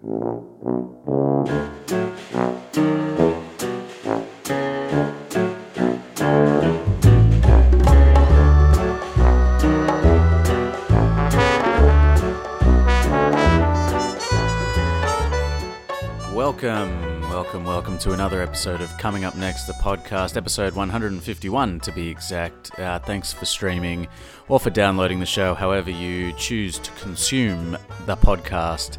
Welcome, welcome, welcome to another episode of Coming Up Next, the podcast, episode 151 to be exact. Uh, thanks for streaming or for downloading the show, however you choose to consume the podcast.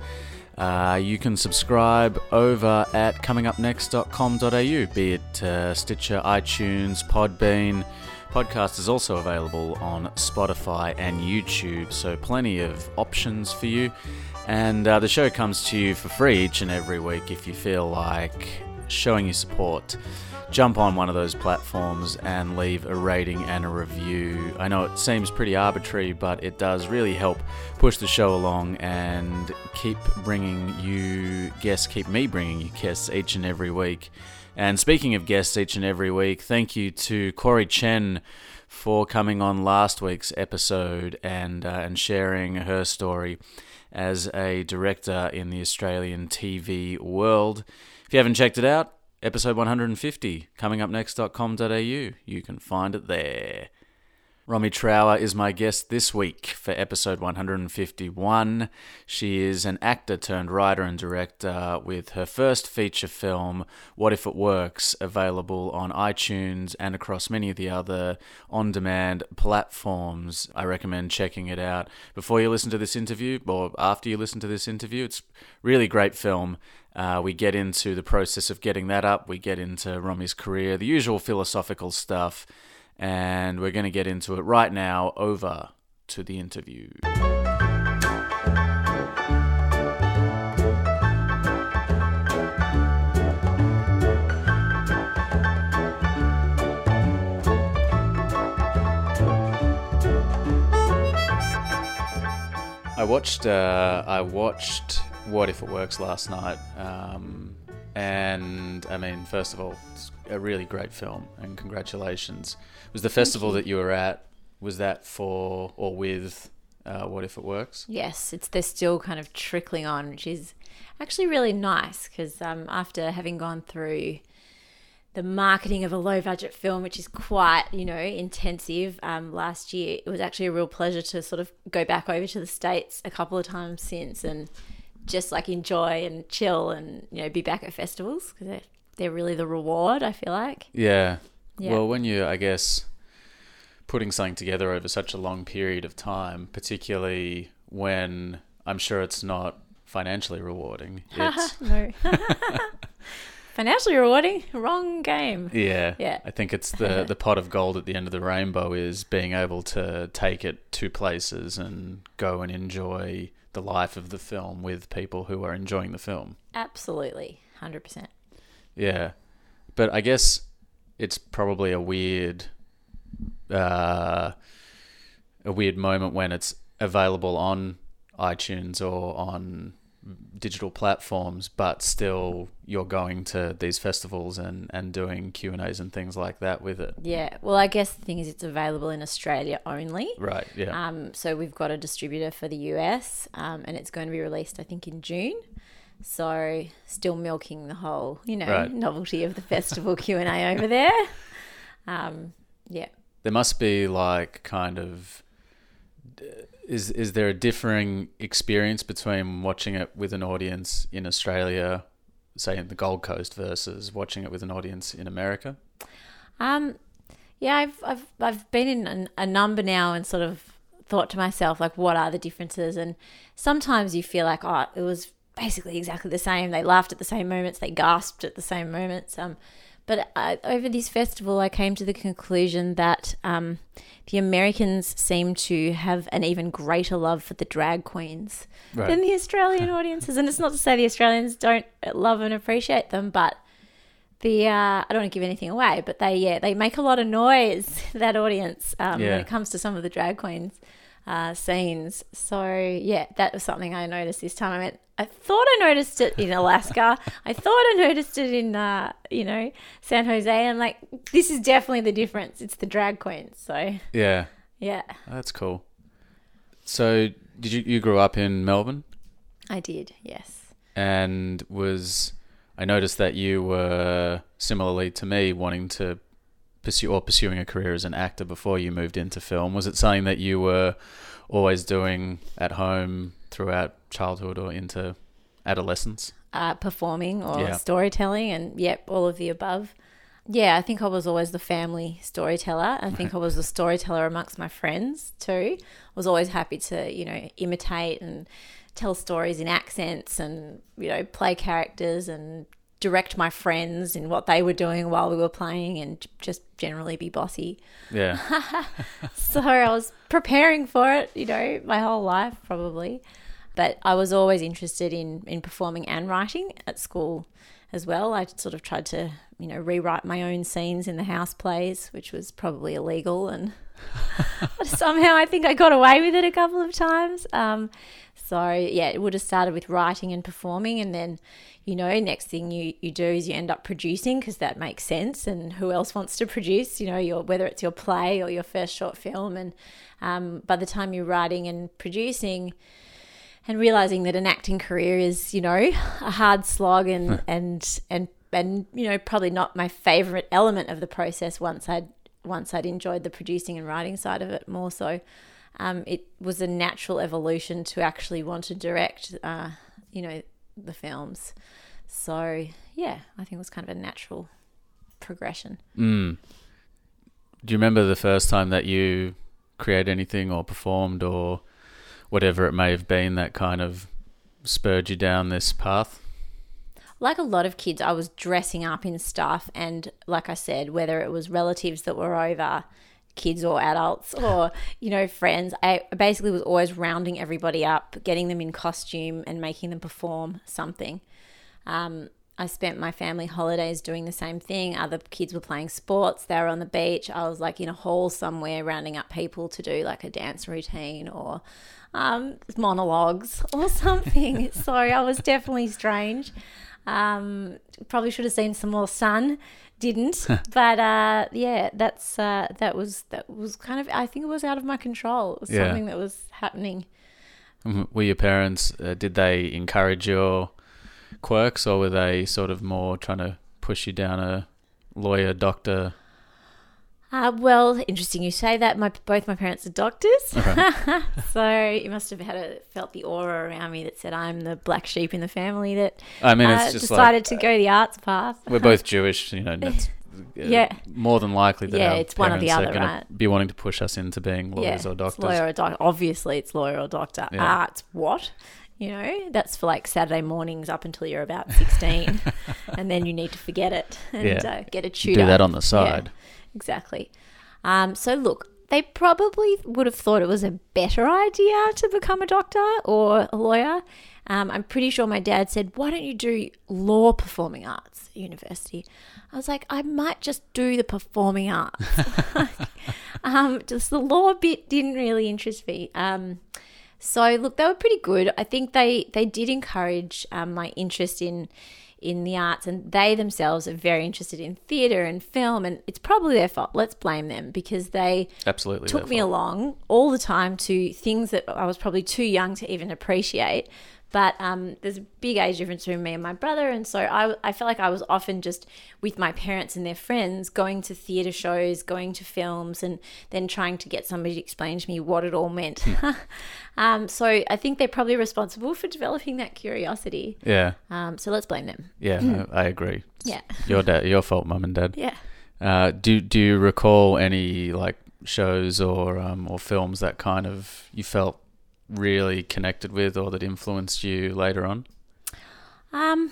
Uh, you can subscribe over at comingupnext.com.au, be it uh, Stitcher, iTunes, Podbean. Podcast is also available on Spotify and YouTube, so plenty of options for you. And uh, the show comes to you for free each and every week if you feel like showing your support. Jump on one of those platforms and leave a rating and a review. I know it seems pretty arbitrary, but it does really help push the show along and keep bringing you guests, keep me bringing you guests each and every week. And speaking of guests each and every week, thank you to Corey Chen for coming on last week's episode and uh, and sharing her story as a director in the Australian TV world. If you haven't checked it out, episode 150, coming up comingupnext.com.au. You can find it there. Romy Trower is my guest this week for episode 151. She is an actor turned writer and director with her first feature film, What If It Works, available on iTunes and across many of the other on demand platforms. I recommend checking it out before you listen to this interview or after you listen to this interview. It's really great film. Uh, we get into the process of getting that up, we get into Romy's career, the usual philosophical stuff and we're going to get into it right now. Over to the interview. I watched. Uh, I watched What If It Works last night, um, and I mean, first of all, it's a really great film, and congratulations. Was the festival that you were at? Was that for or with uh, What If It Works? Yes, it's they're still kind of trickling on, which is actually really nice because um, after having gone through the marketing of a low budget film, which is quite you know intensive, um, last year it was actually a real pleasure to sort of go back over to the states a couple of times since and just like enjoy and chill and you know be back at festivals because they're, they're really the reward. I feel like. Yeah. Yeah. Well, when you, I guess, putting something together over such a long period of time, particularly when I'm sure it's not financially rewarding. It's, no. Financially rewarding, wrong game. yeah. Yeah. I think it's the the pot of gold at the end of the rainbow is being able to take it to places and go and enjoy the life of the film with people who are enjoying the film. Absolutely, hundred percent. Yeah. But I guess it's probably a weird uh, a weird moment when it's available on iTunes or on digital platforms, but still you're going to these festivals and, and doing Q and A's and things like that with it. Yeah. Well, I guess the thing is, it's available in Australia only. Right. Yeah. Um, so we've got a distributor for the US, um, and it's going to be released, I think, in June. So still milking the whole, you know, Right. novelty of the festival Q and A over there. Um, yeah. there must be like kind of is is there a differing experience between watching it with an audience in Australia, say in the Gold Coast, versus watching it with an audience in America? Um, yeah, I've I've I've been in a number now and sort of thought to myself like, what are the differences? And sometimes you feel like, oh, it was basically exactly the same. They laughed at the same moments, they gasped at the same moments. Um, but uh, over this festival, I came to the conclusion that um, the Americans seem to have an even greater love for the drag queens Right. than the Australian audiences. And it's not to say the Australians don't love and appreciate them, but the uh, I don't want to give anything away, but they yeah they make a lot of noise that audience um, Yeah. when it comes to some of the drag queens uh, scenes. So yeah, that was something I noticed this time. I went. I thought I noticed it in Alaska. I thought I noticed it in uh, you know San Jose. And I'm like this is definitely the difference. It's the drag queens. So Yeah, yeah, that's cool. So, did you you grew up in Melbourne, I did. Yes. and was I noticed that you were similarly to me wanting to pursue or pursuing a career as an actor before you moved into film. Was it something that you were always doing at home throughout childhood or into adolescence? uh, performing or Yeah. storytelling, and yep, all of the above. Yeah, I think I was always the family storyteller. I think I was the storyteller amongst my friends too. I was always happy to, you know, imitate and tell stories in accents and, you know, play characters and direct my friends and what they were doing while we were playing and just generally be bossy. Yeah. So I was preparing for it, you know, my whole life probably. But I was always interested in, in performing and writing at school as well. I sort of tried to, you know, rewrite my own scenes in the house plays, which was probably illegal. And somehow I think I got away with it a couple of times. Um, so yeah, it would have started with writing and performing, and then, you know, next thing you, you do is you end up producing because that makes sense. And who else wants to produce? You know, your whether it's your play or your first short film, and um, by the time you're writing and producing, and realizing that an acting career is, you know, a hard slog and and and and you know probably not my favorite element of the process. Once I'd once I'd enjoyed the producing and writing side of it more so, um, it was a natural evolution to actually want to direct, uh, you know, the films. So yeah, I think it was kind of a natural progression. Mm. Do you remember the first time that you created anything or performed or whatever it may have been that kind of spurred you down this path? like a lot of kids, I was dressing up in stuff, and like I said, whether it was relatives that were over, kids or adults, or you know friends, I basically was always rounding everybody up, getting them in costume, and making them perform something. Um, I spent my family holidays doing the same thing. Other kids were playing sports. They were on the beach. I was like in a hall somewhere, rounding up people to do like a dance routine or um, monologues or something. so I was definitely strange. Um, probably should have seen some more sun. Didn't, but uh, yeah, that's uh, that was that was kind of. I think it was out of my control. It was Yeah. something that was happening. Mhm. Were your parents, uh, did they encourage your quirks or were they sort of more trying to push you down a lawyer, doctor? Uh, well, interesting you say that. My both my parents are doctors, so you must have had a felt the aura around me that said I'm the black sheep in the family that I mean, uh, it's just decided like to go the arts path. we're both Jewish, you know, that's uh, Yeah. more than likely that Yeah, our it's one or the other, right? be wanting to push us into being lawyers or doctors. lawyer or doctor. Obviously, it's lawyer or doctor. Yeah. Arts, what? You know, that's for like Saturday mornings up until you're about 16, and then you need to forget it and Yeah. uh, get a tutor. do that on the side. Exactly. Um, so look, they probably would have thought it was a better idea to become a doctor or a lawyer. Um, I'm pretty sure my dad said, "Why don't you do law performing arts university?" I was like, "I might just do the performing arts." um, just the law bit didn't really interest me. Um, so look, they were pretty good. I think they they did encourage um, my interest in in the arts, and they themselves are very interested in theatre and film, and it's probably their fault. Let's blame them because they Absolutely. took me fault. along all the time to things that I was probably too young to even appreciate. But um, there's a big age difference between me and my brother, and so I, I felt like I was often just with my parents and their friends going to theatre shows, going to films, and then trying to get somebody to explain to me what it all meant. um, so I think they're probably responsible for developing that curiosity. Yeah, Um, so let's blame them. yeah, I, I agree. Yeah, Your dad, your fault, mum and dad. yeah. Uh, do do you recall any like shows or um, or films that kind of you felt really connected with or that influenced you later on? Um,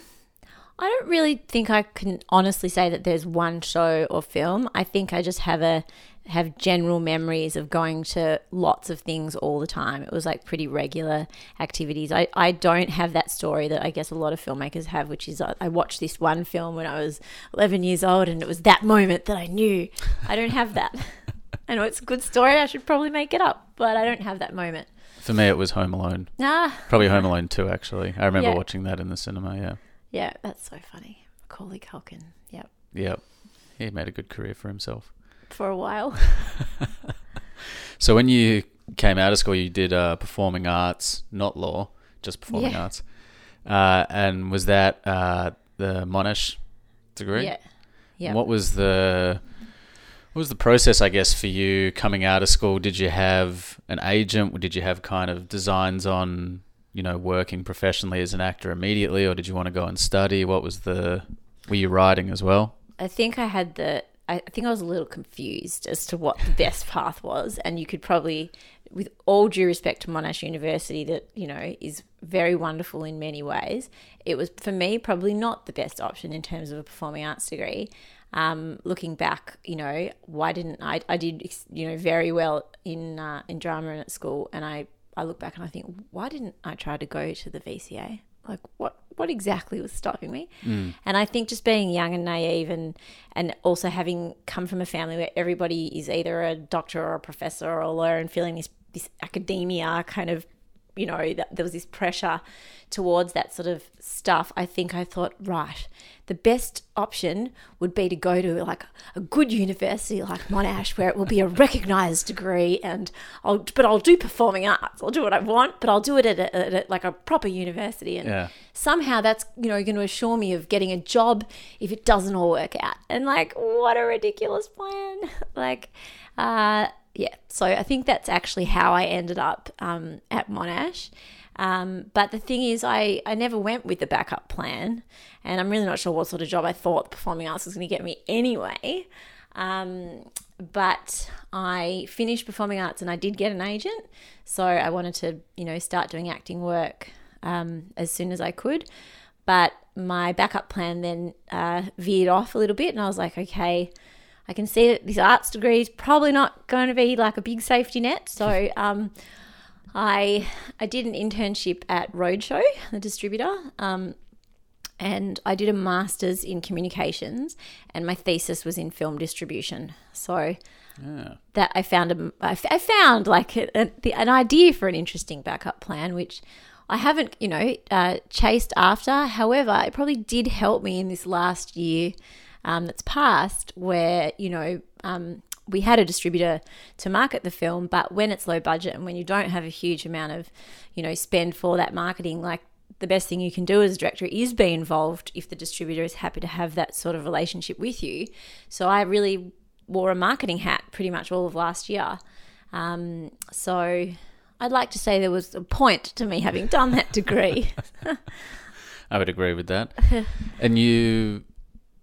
I don't really think I can honestly say that there's one show or film. I think I just have a have general memories of going to lots of things all the time. It was like pretty regular activities. I, I don't have that story that I guess a lot of filmmakers have, which is uh, I watched this one film when I was 11 years old and it was that moment that I knew. I don't have that. I know it's a good story. I should probably make it up, but I don't have that moment. For me, it was Home Alone. Nah. Probably Home Alone 2, actually. I remember Yeah. watching that in the cinema, yeah. Yeah, that's so funny. Macaulay Culkin. Yep. Yep. He made a good career for himself. For a while. So when you came out of school, you did uh, performing arts, not law, just performing Yeah. arts. Uh, and was that uh, the Monash degree? Yeah. Yeah. What was the what was the process, I guess, for you coming out of school? Did you have an agent? Did you have kind of designs on, you know, working professionally as an actor immediately, or did you want to go and study? What was the were you writing as well? I think I had the. I think I was a little confused as to what the best path was, and you could probably, with all due respect to Monash University, that you know is very wonderful in many ways. It was for me probably not the best option in terms of a performing arts degree. Um, looking back, you know, why didn't I? I did, you know, very well in uh, in drama and at school, and I I look back and I think, why didn't I try to go to the VCA? Like, what what exactly was stopping me? Mm. And I think just being young and naive, and and also having come from a family where everybody is either a doctor or a professor or a lawyer, and feeling this this academia kind of, you know, that there was this pressure towards that sort of stuff. I think I thought, right, the best option would be to go to like a good university like Monash, where it will be a recognised degree, and I'll but I'll do performing arts. I'll do what I want, but I'll do it at, a, at a, like a proper university, and Yeah. somehow that's you know going to assure me of getting a job if it doesn't all work out. And like, what a ridiculous plan! like, uh, yeah. So I think that's actually how I ended up um, at Monash. Um, but the thing is, I, I never went with the backup plan, and I'm really not sure what sort of job I thought performing arts was going to get me anyway. Um, but I finished performing arts and I did get an agent, so I wanted to, you know, start doing acting work um, as soon as I could. But my backup plan then uh, veered off a little bit, and I was like, okay, I can see that this arts degree is probably not going to be like a big safety net. So um, I I did an internship at Roadshow, the distributor, um, and I did a master's in communications, and my thesis was in film distribution. So Yeah. that I found a, I f- I found like a, a, the, an idea for an interesting backup plan, which I haven't, you know, uh, chased after. However, it probably did help me in this last year um, that's passed, where you know um, we had a distributor to market the film, but when it's low budget and when you don't have a huge amount of, you know, spend for that marketing, like the best thing you can do as a director is be involved if the distributor is happy to have that sort of relationship with you. So I really wore a marketing hat pretty much all of last year. Um, so I'd like to say there was a point to me having done that degree. I would agree with that. and you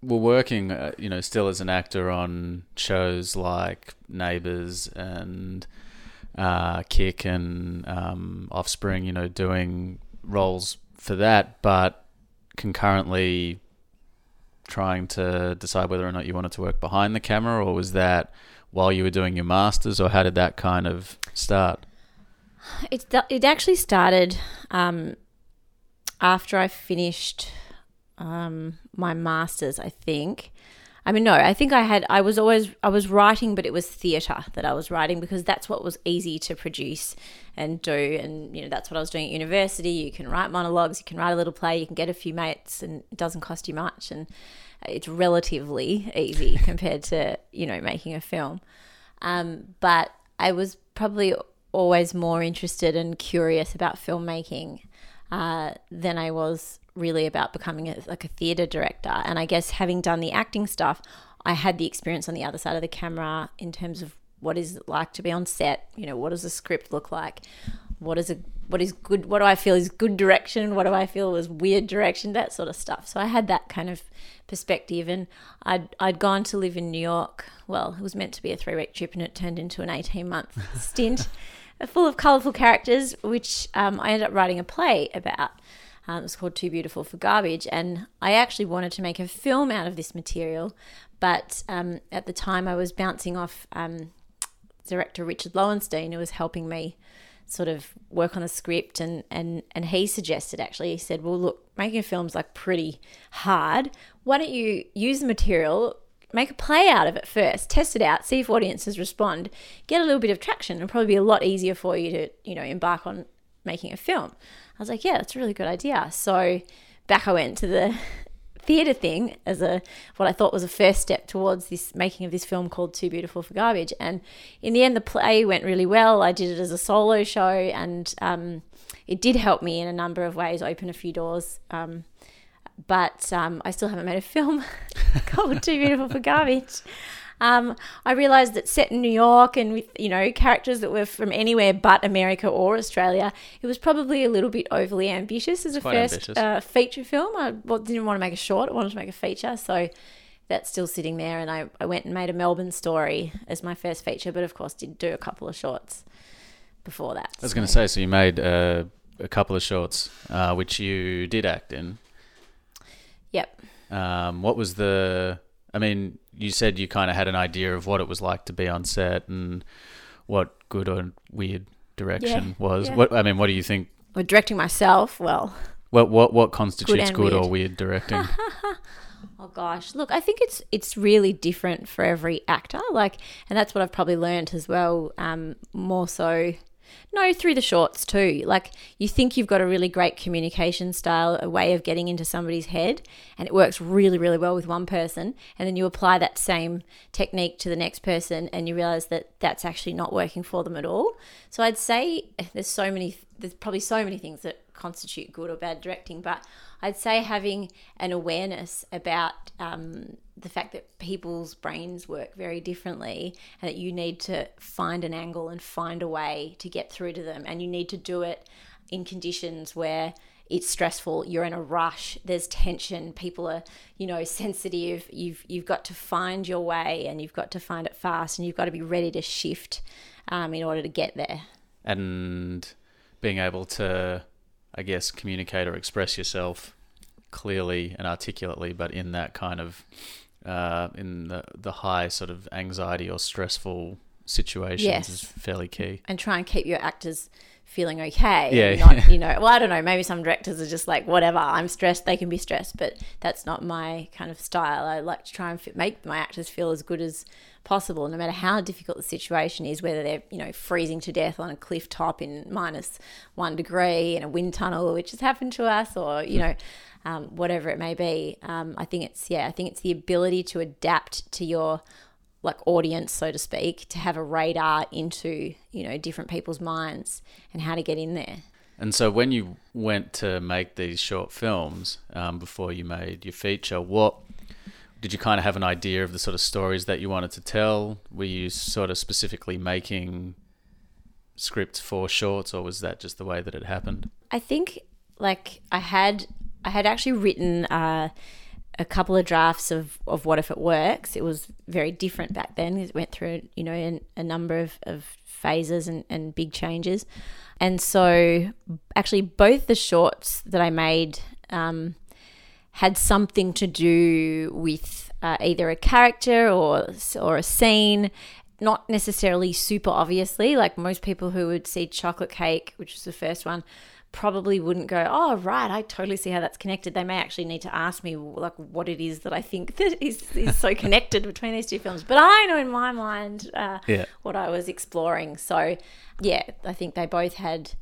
were working, uh, you know, still as an actor on shows like Neighbours and uh, Kick and um, Offspring, you know, doing roles for that, but concurrently trying to decide whether or not you wanted to work behind the camera, or was that while you were doing your masters, or how did that kind of start? It it actually started um, after I finished um, my masters. I think. I mean, no, I think I had. I was always I was writing, but it was theatre that I was writing because that's what was easy to produce and do. And you know, that's what I was doing at university. You can write monologues, you can write a little play, you can get a few mates, and it doesn't cost you much, and it's relatively easy compared to you know making a film. Um, but I was probably always more interested and curious about filmmaking uh, than I was really about becoming a, like a theatre director. And I guess having done the acting stuff, I had the experience on the other side of the camera in terms of what is it like to be on set. You know, what does a script look like? What is a what is good? What do I feel is good direction? What do I feel is weird direction? That sort of stuff. So I had that kind of perspective, and I'd I'd gone to live in New York. Well, it was meant to be a three week trip, and it turned into an eighteen month stint, full of colourful characters, which um, I ended up writing a play about. Um, it was called Too Beautiful for Garbage, and I actually wanted to make a film out of this material, but um, at the time I was bouncing off um, director Richard Lowenstein, who was helping me sort of work on the script, and and and he suggested actually he said, well, look, making a film's like pretty hard. Why don't you use the material? Make a play out of it first, test it out, see if audiences respond, get a little bit of traction. It'll probably be a lot easier for you to, you know, embark on making a film. I was like, yeah, that's a really good idea. So back I went to the theatre thing as a what I thought was a first step towards this making of this film called Too Beautiful for Garbage. And in the end, the play went really well. I did it as a solo show, and um, it did help me in a number of ways, open a few doors. Um, but um, I still haven't made a film called Too Beautiful for Garbage. Um, I realized that set in New York and with you know characters that were from anywhere but America or Australia, it was probably a little bit overly ambitious as a Quite first uh, feature film. I didn't want to make a short; I wanted to make a feature, so that's still sitting there. And I, I went and made a Melbourne story as my first feature, but of course did do a couple of shorts before that. I was going to say, so you made uh, a couple of shorts, uh, which you did act in. Yep. Um, what was the? I mean, you said you kind of had an idea of what it was like to be on set and what good or weird direction Yeah, was. yeah. What I mean, what do you think? Well, directing myself, well, What what what constitutes good, or weird. weird directing? Oh gosh, look, I think it's it's really different for every actor. Like, and that's what I've probably learned as well. Um, more so, no, through the shorts too. Like, you think you've got a really great communication style, a way of getting into somebody's head, and it works really, really well with one person, and then you apply that same technique to the next person, and you realize that that's actually not working for them at all. So I'd say there's so many, there's probably so many things that constitute good or bad directing, but I'd say having an awareness about um, the fact that people's brains work very differently and that you need to find an angle and find a way to get through to them. And you need to do it in conditions where it's stressful you're in a rush there's tension people are you know sensitive you've you've got to find your way and you've got to find it fast and you've got to be ready to shift um, in order to get there and being able to, I guess, communicate or express yourself clearly and articulately, but in that kind of uh, in the the high sort of anxiety or stressful situations Yes. is fairly key. and try and keep your actors feeling okay. Yeah. Not, you know, well, I don't know. Maybe some directors are just like, whatever, I'm stressed, they can be stressed, but that's not my kind of style. I like to try and fit, make my actors feel as good as possible, no matter how difficult the situation is, whether they're, you know, freezing to death on a cliff top in minus one degree in a wind tunnel, which has happened to us, or, you know, um, whatever it may be. Um, I think it's, yeah, I think it's the ability to adapt to your like audience, so to speak, to have a radar into you know different people's minds and how to get in there. And so, when you went to make these short films um, before you made your feature, what did you kind of have an idea of the sort of stories that you wanted to tell? Were you sort of specifically making scripts for shorts, or was that just the way that it happened? I think like I had I had actually written uh, a couple of drafts of, of what if it works. It was very different back then. It went through you know a number of, of phases and, and big changes, and so actually both the shorts that I made um, had something to do with uh, either a character or or a scene. Not necessarily super obviously, like most people who would see Chocolate Cake, which was the first one, probably wouldn't go, oh, right, I totally see how that's connected. They may actually need to ask me, like, what it is that I think that is, is so connected between these two films. But I know in my mind uh, Yeah. what I was exploring. So, yeah, I think they both had.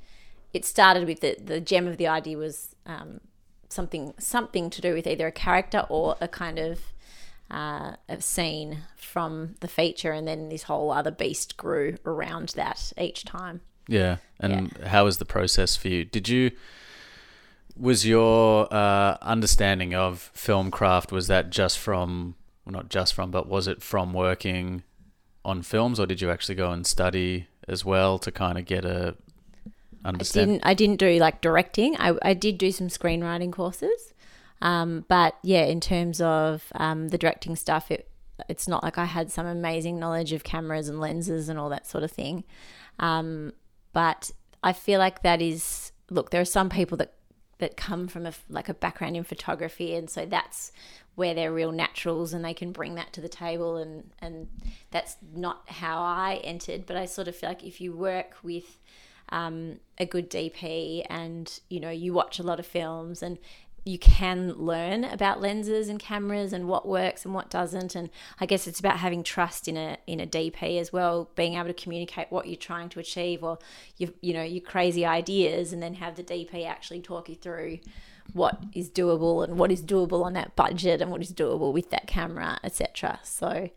It started with the, the gem of the idea was um, something something to do with either a character or a kind of uh, a scene from the feature, and then this whole other beast grew around that each time. Yeah. And how was the process for you? Did you was your uh, understanding of film craft was that just from well, not just from, but was it from working on films, or did you actually go and study as well to kind of get a I understand? didn't. I didn't do like directing. I, I did do some screenwriting courses, um, but yeah, in terms of um, the directing stuff, it it's not like I had some amazing knowledge of cameras and lenses and all that sort of thing. Um, but I feel like that is look. There are some people that that come from a like a background in photography, and so that's where they're real naturals, and they can bring that to the table. And and that's not how I entered, but I sort of feel like if you work with um, a good DP and you know you watch a lot of films and you can learn about lenses and cameras and what works and what doesn't. And I guess it's about having trust in a in a DP as well being able to communicate what you're trying to achieve or you you know your crazy ideas and then have the DP actually talk you through what is doable and what is doable on that budget and what is doable with that camera etc so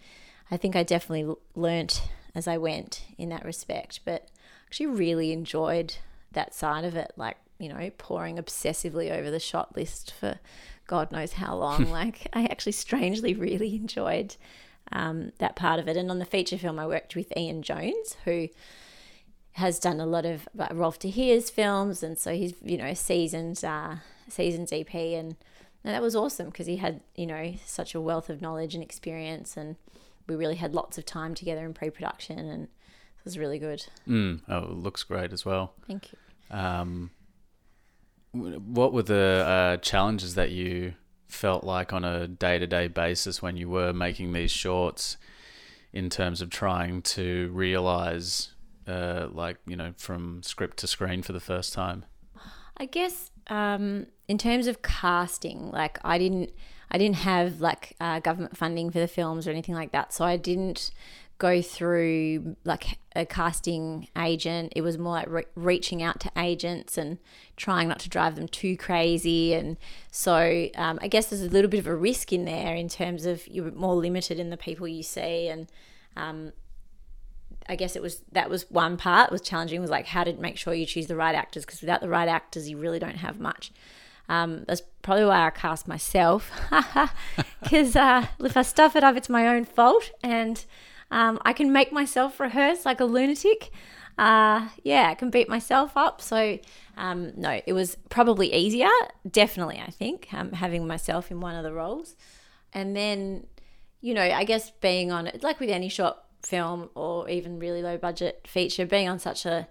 I think I definitely learnt as I went in that respect but actually really enjoyed that side of it, like you know, poring obsessively over the shot list for God knows how long. like I actually strangely really enjoyed um, that part of it. And on the feature film, I worked with Ian Jones, who has done a lot of Rolf de Heer's films, and so he's you know seasoned uh, seasoned DP, and, and that was awesome because he had you know such a wealth of knowledge and experience, and we really had lots of time together in pre-production, and it was really good. Mm. Oh, it looks great as well. Thank you. Um, what were the uh, challenges that you felt like on a day to day basis when you were making these shorts in terms of trying to realize, uh, like, you know, from script to screen for the first time? I guess um, in terms of casting, like I didn't, I didn't have like uh, government funding for the films or anything like that, so I didn't go through like a casting agent. It was more like re- reaching out to agents and trying not to drive them too crazy. And so um, I guess there's a little bit of a risk in there in terms of you're more limited in the people you see. And um, I guess it was that was one part was challenging was like how to make sure you choose the right actors because without the right actors you really don't have much. Um, that's probably why I cast myself because uh, if I stuff it up, it's my own fault and um, I can make myself rehearse like a lunatic. Uh, yeah, I can beat myself up. So, um, no, it was probably easier, definitely, I think, um, having myself in one of the roles. And then, you know, I guess being on like with any short film or even really low budget feature, being on such a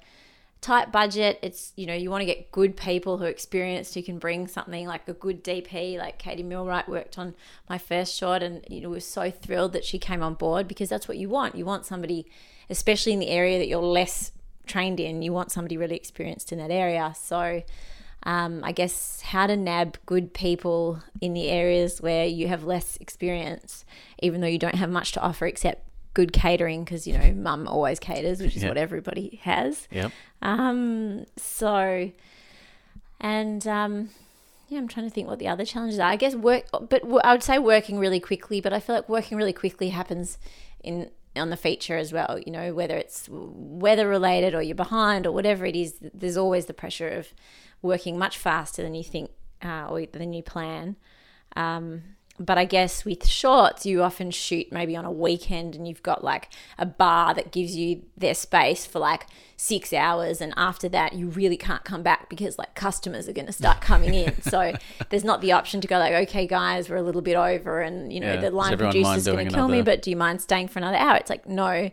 tight budget. It's, you know, you want to get good people who are experienced who can bring something like a good DP. Like Katie Milwright worked on my first shot and, you know, was so thrilled that she came on board because that's what you want. You want somebody, especially in the area that you're less trained in, you want somebody really experienced in that area. So, um, I guess how to nab good people in the areas where you have less experience, even though you don't have much to offer except good catering because you know mum always caters which is Yeah. what everybody has Yep. um so and um yeah i'm trying to think what the other challenges are i guess work but I would say working really quickly but i feel like working really quickly happens in on the feature as well you know whether it's weather related or you're behind or whatever it is there's always the pressure of working much faster than you think uh, or than you plan um, but I guess with shorts, you often shoot maybe on a weekend and you've got like a bar that gives you their space for like six hours. And after that, you really can't come back because like customers are going to start coming in. so there's not the option to go like, okay, guys, we're a little bit over and, you know, Yeah. the line producer's going to kill me, but do you mind staying for another hour? It's like, no,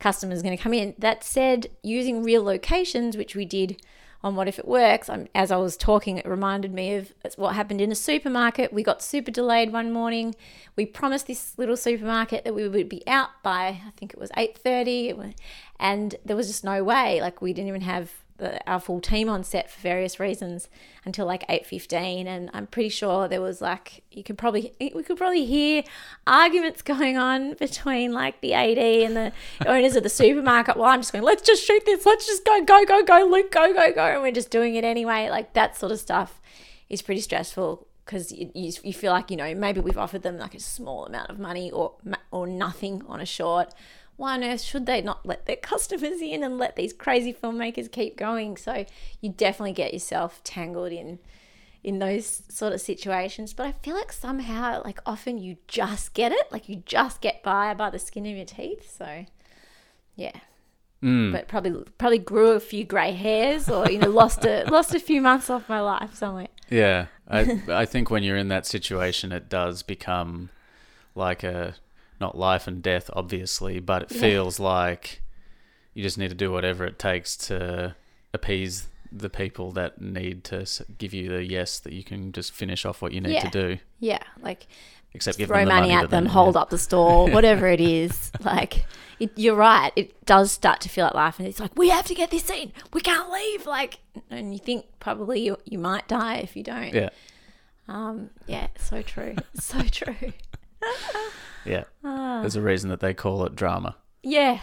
customers are going to come in. That said, using real locations, which we did on What If It Works, I'm, as I was talking, it reminded me of what happened in a supermarket. We got super delayed one morning. We promised this little supermarket that we would be out by, I think it was 8.30, and there was just no way. Like, we didn't even have the, our full team on set for various reasons until like 8.15 and i'm pretty sure there was like you could probably we could probably hear arguments going on between like the ad and the owners of the supermarket. While i'm just going let's just shoot this. Let's just go go go go luke go go go. And we're just doing it anyway. Like that sort of stuff is pretty stressful because you, you, you feel like you know maybe we've offered them like a small amount of money or or nothing on a short why on earth should they not let their customers in and let these crazy filmmakers keep going? So you definitely get yourself tangled in in those sort of situations. But I feel like somehow, like often you just get it, like you just get by by the skin of your teeth. So yeah. Mm. But probably probably grew a few grey hairs or you know lost a lost a few months off my life somewhere. Yeah, I I think when you're in that situation, it does become like a not life and death, obviously, but it Yeah. feels like you just need to do whatever it takes to appease the people that need to give you the yes that you can just finish off what you need Yeah. to do. Yeah, like Except give throw them the money, money, at but them, hold yeah. up the store, whatever it is. Like, it, you're right. It does start to feel like life, and it's like we have to get this scene. We can't leave. Like, and you think probably you you might die if you don't. Yeah, Um. Yeah. So true. so true. yeah. Ah. There's a reason that they call it drama. Yeah.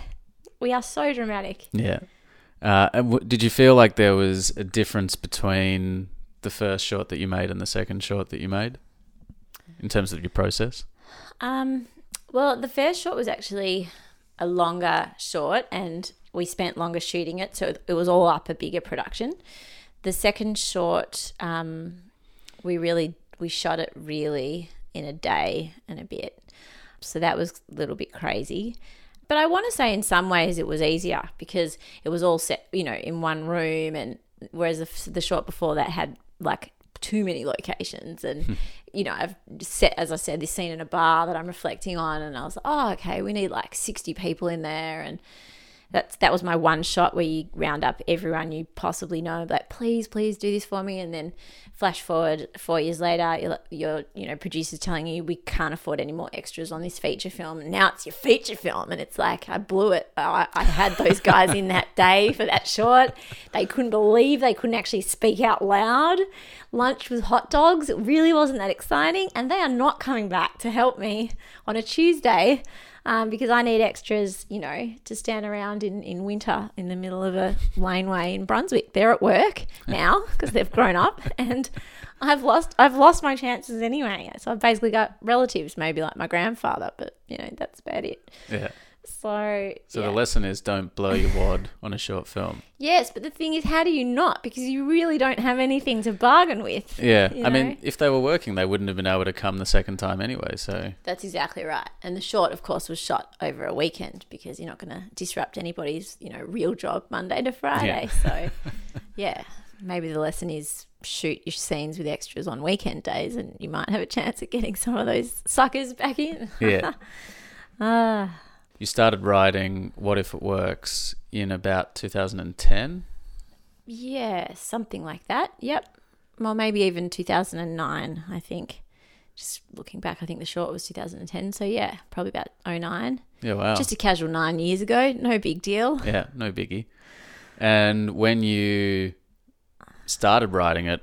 We are so dramatic. Yeah. Uh, and w- did you feel like there was a difference between the first shot that you made and the second shot that you made in terms of your process? Um. Well, the first shot was actually a longer short, and we spent longer shooting it, so it was all up a bigger production. The second short, um, we really we shot it really in a day and a bit, so that was a little bit crazy. But I want to say in some ways it was easier because it was all set, you know, in one room, and whereas the, the short before that had like too many locations and hmm. you know i've set as i said this scene in a bar that i'm reflecting on and i was like oh okay we need like 60 people in there and that's that was my one shot where you round up everyone you possibly know like please please do this for me and then flash forward four years later your, your you know producers telling you we can't afford any more extras on this feature film. And now it's your feature film and it's like i blew it. I, I had those guys in that day for that short they couldn't believe they couldn't actually speak out loud. Lunch with hot dogs it really wasn't that exciting and they are not coming back to help me on a tuesday um, because I need extras, you know, to stand around in, in winter in the middle of a laneway in Brunswick. They're at work now because they've grown up, and I've lost I've lost my chances anyway. So I've basically got relatives, maybe like my grandfather, but you know that's about it. Yeah. So, so yeah. the lesson is don't blow your wad on a short film. Yes, but the thing is, how do you not? Because you really don't have anything to bargain with. Yeah, I know? mean, if they were working, they wouldn't have been able to come the second time anyway. So that's exactly right. And the short, of course, was shot over a weekend because you're not going to disrupt anybody's, you know, real job Monday to Friday. Yeah. So, yeah, maybe the lesson is shoot your scenes with extras on weekend days, and you might have a chance at getting some of those suckers back in. Yeah. ah. You started writing What If It Works in about 2010? Yeah, something like that. Yep. Well, maybe even 2009, I think. Just looking back, I think the short was 2010. So, yeah, probably about 09. Yeah, wow. Just a casual nine years ago. No big deal. Yeah, no biggie. And when you started writing it,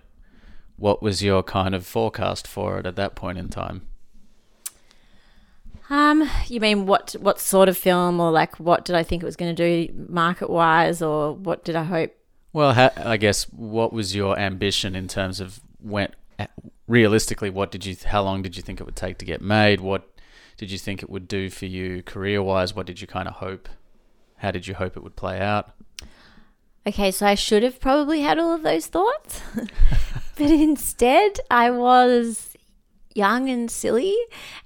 what was your kind of forecast for it at that point in time? Um, you mean what what sort of film, or like what did I think it was going to do market wise, or what did I hope? Well, ha- I guess what was your ambition in terms of when realistically, what did you how long did you think it would take to get made? What did you think it would do for you career wise? What did you kind of hope? How did you hope it would play out? Okay, so I should have probably had all of those thoughts. but instead, I was young and silly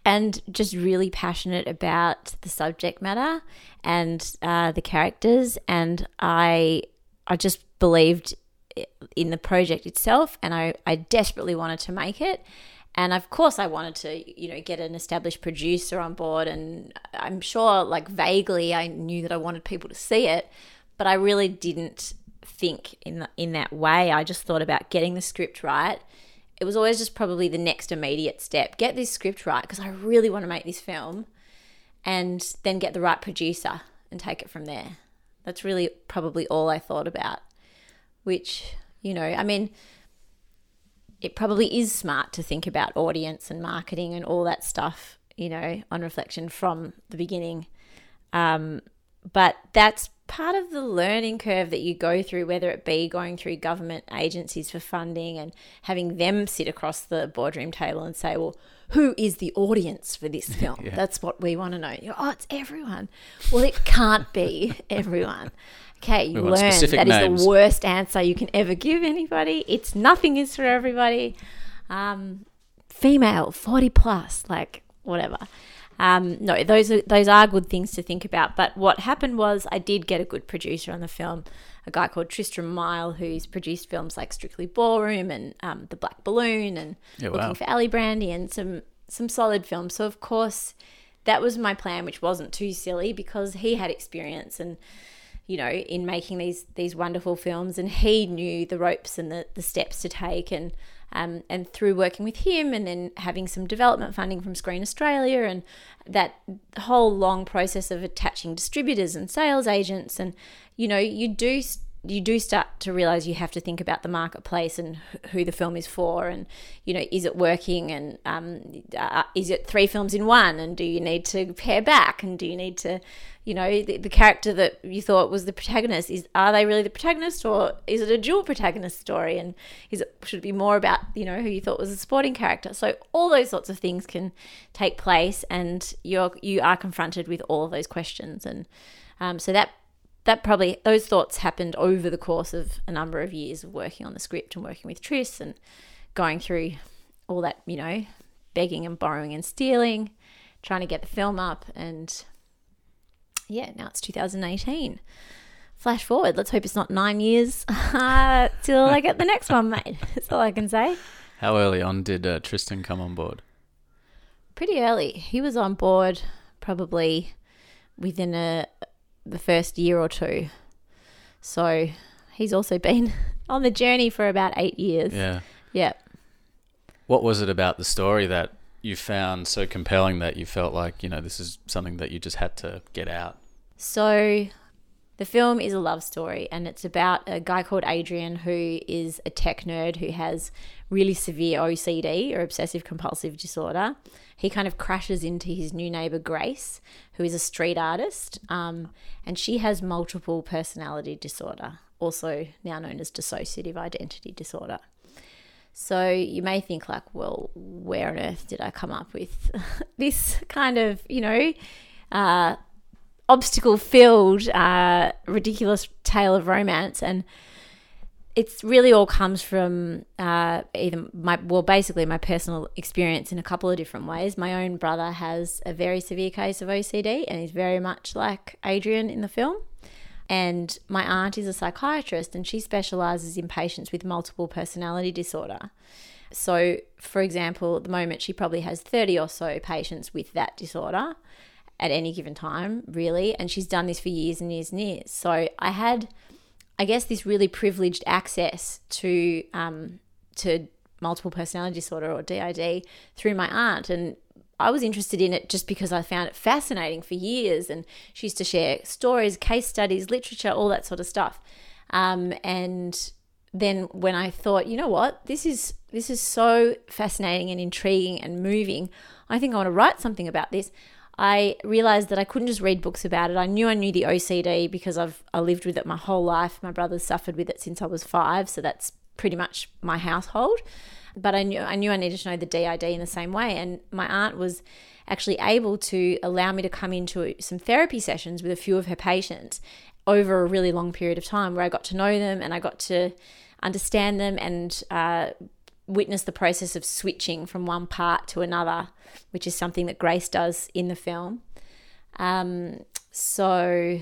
and just really passionate about the subject matter and uh, the characters. And I I just believed in the project itself and I, I desperately wanted to make it. And of course I wanted to you know get an established producer on board. And I'm sure like vaguely I knew that I wanted people to see it but I really didn't think in the, in that way. I just thought about getting the script right it was always just probably the next immediate step. Get this script right because I really want to make this film and then get the right producer and take it from there. That's really probably all I thought about, which, you know, I mean, it probably is smart to think about audience and marketing and all that stuff, you know, on reflection from the beginning. Um, but that's part of the learning curve that you go through, whether it be going through government agencies for funding and having them sit across the boardroom table and say, well, who is the audience for this film? yeah. That's what we want to know. oh, it's everyone. Well, it can't be everyone. Okay, you learn that names. is the worst answer you can ever give anybody. It's nothing is for everybody. Um, female, 40 plus, like whatever. Um, no, those are those are good things to think about. But what happened was I did get a good producer on the film, a guy called Tristram Miall, who's produced films like Strictly Ballroom and um, The Black Balloon and yeah, Looking wow. for Alibrandi and some some solid films. So of course, that was my plan, which wasn't too silly because he had experience and you know in making these these wonderful films and he knew the ropes and the, the steps to take and um, and through working with him and then having some development funding from Screen Australia and that whole long process of attaching distributors and sales agents and you know you do you do start to realize you have to think about the marketplace and who the film is for and you know is it working and um, uh, is it three films in one and do you need to pare back and do you need to you know the, the character that you thought was the protagonist is are they really the protagonist or is it a dual protagonist story and is it should it be more about you know who you thought was a supporting character? So all those sorts of things can take place and you're you are confronted with all of those questions and um, so that that probably those thoughts happened over the course of a number of years of working on the script and working with Tris and going through all that, you know, begging and borrowing and stealing, trying to get the film up and yeah, now it's 2018. Flash forward, let's hope it's not nine years uh, till I get the next one made. That's all I can say. How early on did uh, Tristram come on board? Pretty early. He was on board probably within a the first year or two. So he's also been on the journey for about eight years. Yeah. Yeah. What was it about the story that you found so compelling that you felt like, you know, this is something that you just had to get out? So the film is a love story and it's about a guy called Adrian who is a tech nerd who has really severe OCD or obsessive compulsive disorder. He kind of crashes into his new neighbor Grace, who is a street artist, um, and she has multiple personality disorder, also now known as dissociative identity disorder. So you may think like, well, where on earth did I come up with this kind of, you know, uh, obstacle filled, uh, ridiculous tale of romance? And it's really all comes from uh, either my well, basically my personal experience in a couple of different ways. My own brother has a very severe case of OCD, and he's very much like Adrian in the film. And my aunt is a psychiatrist and she specializes in patients with multiple personality disorder. So, for example, at the moment, she probably has 30 or so patients with that disorder at any given time, really. And she's done this for years and years and years. So, I had, I guess, this really privileged access to, um, to multiple personality disorder or DID through my aunt. And I was interested in it just because I found it fascinating for years. And she used to share stories, case studies, literature, all that sort of stuff. Um, and then when I thought, you know what, this is this is so fascinating and intriguing and moving. I think I want to write something about this. I realized that I couldn't just read books about it. I knew I knew the OCD because I've I lived with it my whole life. My brother's suffered with it since I was five, so that's pretty much my household but I knew I knew I needed to know the DID in the same way. And my aunt was actually able to allow me to come into some therapy sessions with a few of her patients over a really long period of time, where I got to know them and I got to understand them and uh, witness the process of switching from one part to another, which is something that Grace does in the film. Um, so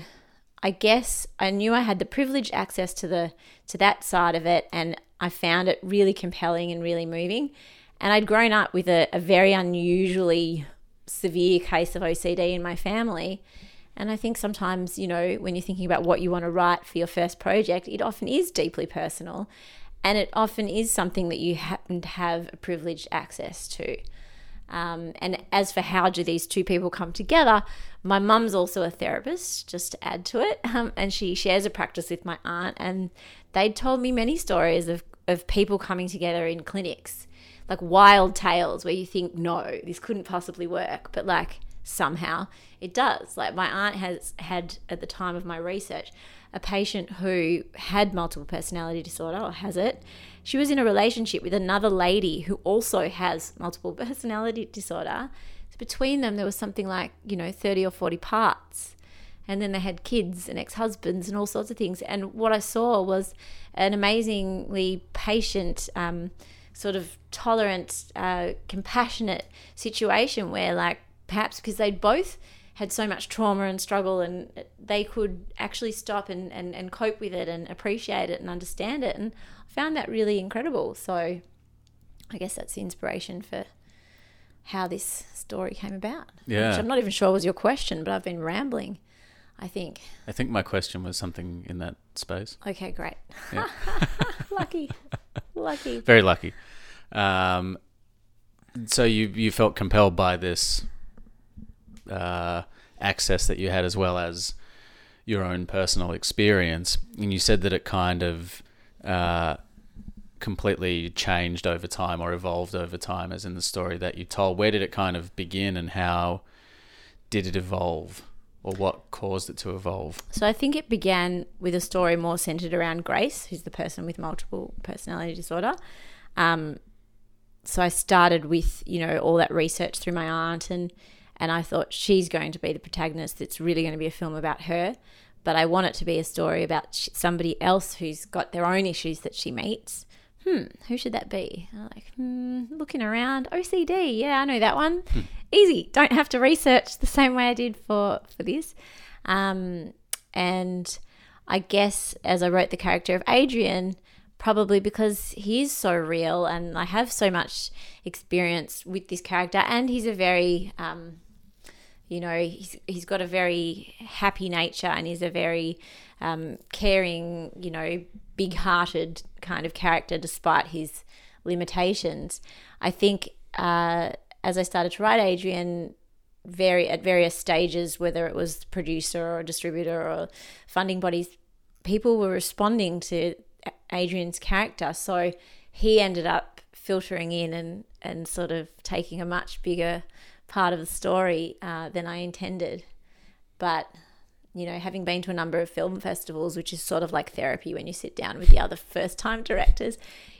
I guess I knew I had the privileged access to the to that side of it, and I found it really compelling and really moving. And I'd grown up with a, a very unusually severe case of OCD in my family. And I think sometimes, you know, when you're thinking about what you want to write for your first project, it often is deeply personal. And it often is something that you happen to have a privileged access to. Um, and as for how do these two people come together, my mum's also a therapist, just to add to it, um, and she shares a practice with my aunt. And they'd told me many stories of of people coming together in clinics, like wild tales where you think, no, this couldn't possibly work, but like somehow it does. Like my aunt has had at the time of my research a patient who had multiple personality disorder or has it. She was in a relationship with another lady who also has multiple personality disorder. So between them, there was something like, you know, 30 or 40 parts and then they had kids and ex-husbands and all sorts of things and what i saw was an amazingly patient um, sort of tolerant uh, compassionate situation where like perhaps because they'd both had so much trauma and struggle and they could actually stop and, and, and cope with it and appreciate it and understand it and i found that really incredible so i guess that's the inspiration for how this story came about Yeah. which i'm not even sure was your question but i've been rambling I think. I think my question was something in that space. Okay, great. Yeah. lucky, lucky. Very lucky. Um, so you you felt compelled by this uh, access that you had, as well as your own personal experience, and you said that it kind of uh, completely changed over time or evolved over time, as in the story that you told. Where did it kind of begin, and how did it evolve? or what caused it to evolve? So I think it began with a story more centered around Grace, who's the person with multiple personality disorder. Um, so I started with you know all that research through my aunt and and I thought she's going to be the protagonist. It's really going to be a film about her. but I want it to be a story about somebody else who's got their own issues that she meets. Hmm, who should that be? I'm like, hmm, looking around, OCD. Yeah, I know that one. Easy. Don't have to research the same way I did for for this. Um, and I guess as I wrote the character of Adrian, probably because he's so real and I have so much experience with this character, and he's a very um, you know he's he's got a very happy nature and he's a very um, caring you know big-hearted kind of character despite his limitations. I think uh, as i started to write adrian very at various stages whether it was producer or distributor or funding bodies people were responding to adrian's character. So he ended up filtering in and and sort of taking a much bigger part of the story uh, than I intended. But you know, having been to a number of film festivals, which is sort of like therapy when you sit down with the other first time directors,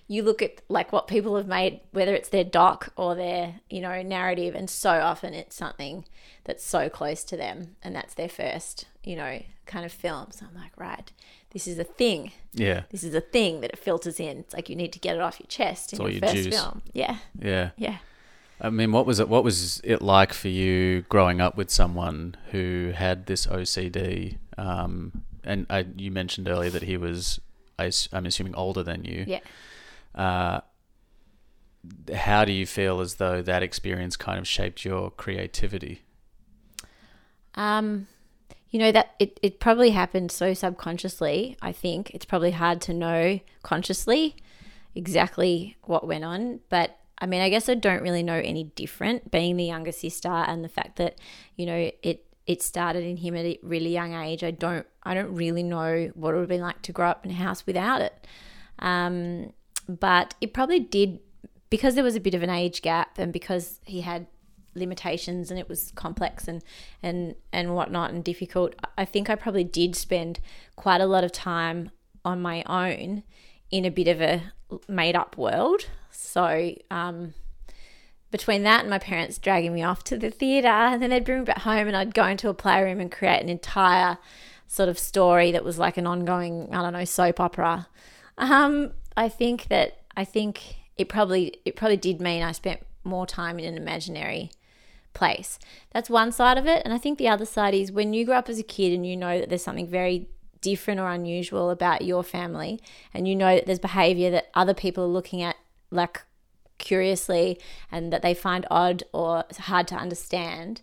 you look at like what people have made, whether it's their doc or their, you know, narrative, and so often it's something that's so close to them and that's their first, you know, kind of film. So I'm like, right, this is a thing. Yeah. This is a thing that it filters in. It's like you need to get it off your chest in all your your first juice. film. Yeah. Yeah. Yeah. I mean, what was it? What was it like for you growing up with someone who had this OCD? Um, and I, you mentioned earlier that he was, I, am assuming, older than you. Yeah. Uh, how do you feel as though that experience kind of shaped your creativity? Um, you know that it, it probably happened so subconsciously. I think it's probably hard to know consciously exactly what went on, but I mean, I guess I don't really know any different being the younger sister and the fact that you know it it started in him at a really young age. I don't I don't really know what it would have been like to grow up in a house without it. Um, but it probably did because there was a bit of an age gap and because he had limitations and it was complex and and and whatnot and difficult. I think I probably did spend quite a lot of time on my own in a bit of a made up world. So um, between that and my parents dragging me off to the theatre, and then they'd bring me back home, and I'd go into a playroom and create an entire sort of story that was like an ongoing, I don't know, soap opera. Um, I think that I think it probably it probably did mean I spent more time in an imaginary place. That's one side of it, and I think the other side is when you grow up as a kid and you know that there's something very different or unusual about your family, and you know that there's behavior that other people are looking at like curiously and that they find odd or hard to understand,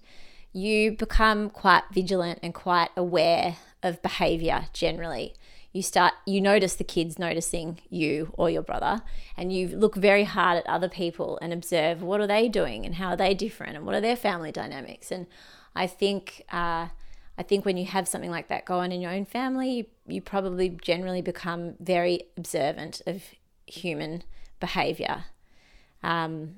you become quite vigilant and quite aware of behavior generally. You start, you notice the kids noticing you or your brother, and you look very hard at other people and observe what are they doing and how are they different and what are their family dynamics. And I think, uh, I think when you have something like that go on in your own family, you, you probably generally become very observant of human behavior. Um,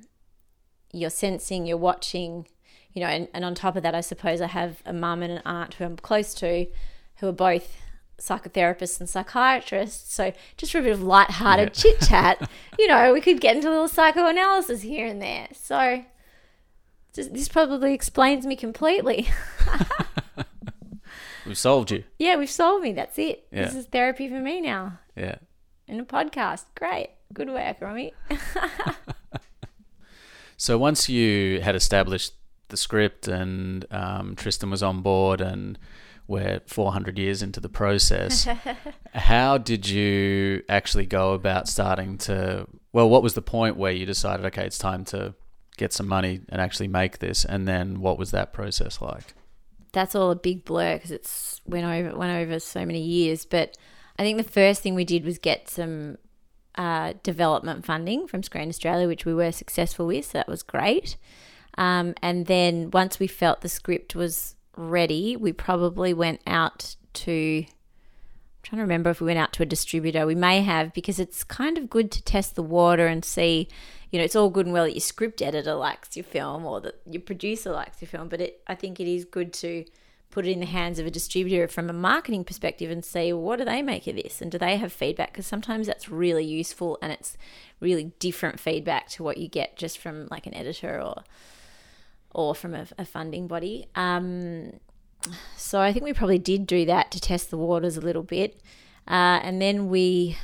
you're sensing, you're watching, you know, and, and on top of that, I suppose I have a mum and an aunt who I'm close to who are both psychotherapists and psychiatrists. So just for a bit of light-hearted Yeah. chit chat, you know, we could get into a little psychoanalysis here and there. So just, this probably explains me completely. We've solved you. yeah, we've solved me. That's it. This is therapy for me now Yeah. in a podcast. Great. Good work, Romy. So once you had established the script and um, Tristram was on board and we're 400 years into the process, how did you actually go about starting to? Well, what was the point where you decided, okay, it's time to get some money and actually make this? And then what was that process like? That's all a big blur because it's went over went over so many years. But I think the first thing we did was get some uh, development funding from Screen Australia, which we were successful with. So that was great. Um, and then once we felt the script was ready, we probably went out to. I'm trying to remember if we went out to a distributor. We may have because it's kind of good to test the water and see. You know, it's all good and well that your script editor likes your film or that your producer likes your film, but it, I think it is good to put it in the hands of a distributor from a marketing perspective and see what do they make of this and do they have feedback? Because sometimes that's really useful and it's really different feedback to what you get just from like an editor or or from a, a funding body. Um, so I think we probably did do that to test the waters a little bit, uh, and then we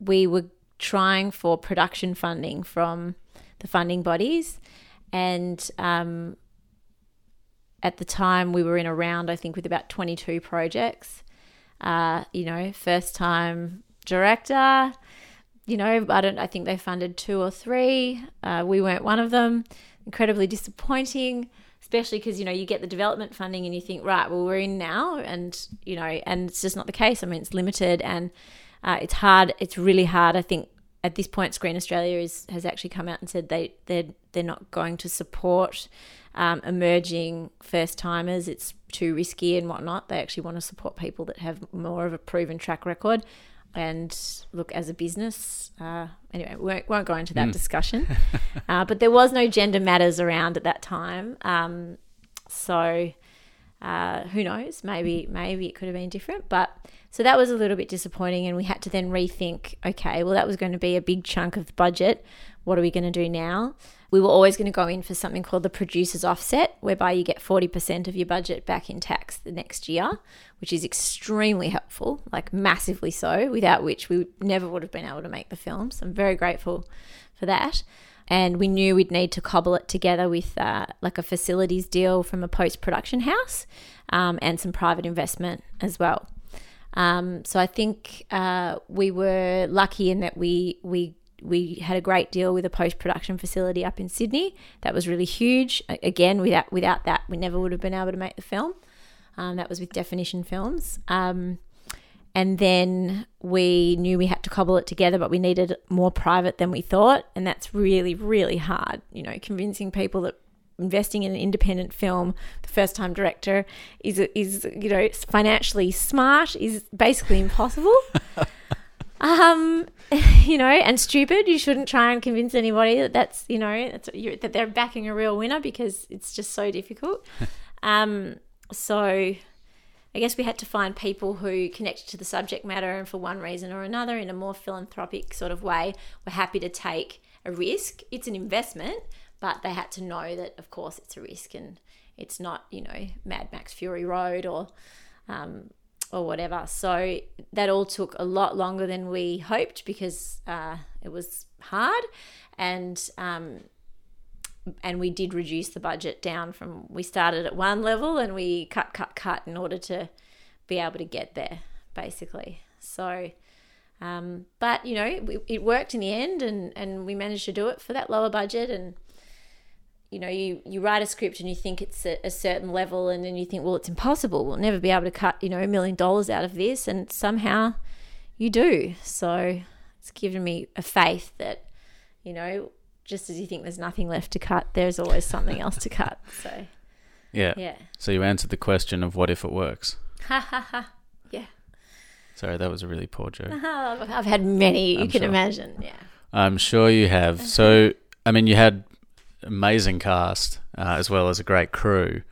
we were trying for production funding from the funding bodies, and um, at the time we were in a round I think with about twenty two projects. Uh, you know, first time director. You know, I don't. I think they funded two or three. Uh, we weren't one of them. Incredibly disappointing especially because you know you get the development funding and you think right well we're in now and you know and it's just not the case i mean it's limited and uh, it's hard it's really hard i think at this point screen australia is has actually come out and said they they're they're not going to support um, emerging first timers. It's too risky and whatnot. They actually want to support people that have more of a proven track record. And look as a business uh, anyway we won't, won't, go into that mm. discussion. Uh, but there was no gender matters around at that time. Um, so uh, who knows? Maybe maybe it could have been different. But so that was a little bit disappointing and we had to then rethink okay well that was going to be a big chunk of the budget what are we going to do now we were always going to go in for something called the producer's offset, whereby you get 40% of your budget back in tax the next year, which is extremely helpful, like massively so, without which we never would have been able to make the film. So I'm very grateful for that. And we knew we'd need to cobble it together with uh, like a facilities deal from a post production house um, and some private investment as well. Um, so I think uh, we were lucky in that we we we had a great deal with a post production facility up in Sydney. That was really huge. Again, without without that, we never would have been able to make the film. Um, that was with Definition Films. Um, and then we knew we had to cobble it together, but we needed more private than we thought, and that's really really hard. You know, convincing people that investing in an independent film, the first time director is is you know financially smart is basically impossible. um, you know, and stupid. You shouldn't try and convince anybody that that's, you know, that's, that they're backing a real winner because it's just so difficult. um, so I guess we had to find people who connected to the subject matter and for one reason or another, in a more philanthropic sort of way, were happy to take a risk. It's an investment, but they had to know that, of course, it's a risk and it's not, you know, Mad Max Fury Road or um, or whatever. So that all took a lot longer than we hoped because uh, it was hard, and um, and we did reduce the budget down from we started at one level and we cut cut cut in order to be able to get there basically. So. Um, but you know, it, it worked in the end, and, and we managed to do it for that lower budget, and you know, you, you write a script and you think it's a, a, certain level, and then you think, well, it's impossible. We'll never be able to cut, you know, a million dollars out of this. And somehow you do. So it's given me a faith that, you know, just as you think there's nothing left to cut, there's always something else to cut. So, yeah. Yeah. So you answered the question of what if it works? Ha ha ha. Yeah. Sorry, that was a really poor joke. I've had many, you I'm can sure. imagine. Yeah. I'm sure you have. So, I mean, you had amazing cast uh, as well as a great crew.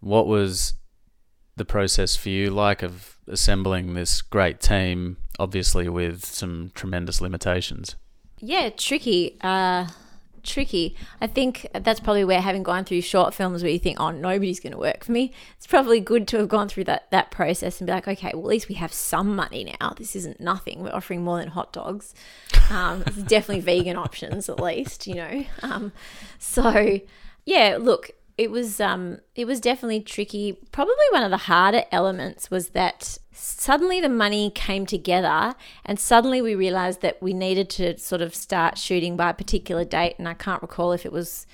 What was the process for you like of assembling this great team, obviously with some tremendous limitations? Yeah, tricky. Uh, tricky. I think that's probably where having gone through short films where you think, oh, nobody's going to work for me, it's probably good to have gone through that, that process and be like, okay, well, at least we have some money now. This isn't nothing. We're offering more than hot dogs. Um, it's definitely vegan options, at least, you know. Um, so, yeah, look, it was um it was definitely tricky. Probably one of the harder elements was that suddenly the money came together and suddenly we realized that we needed to sort of start shooting by a particular date. And I can't recall if it was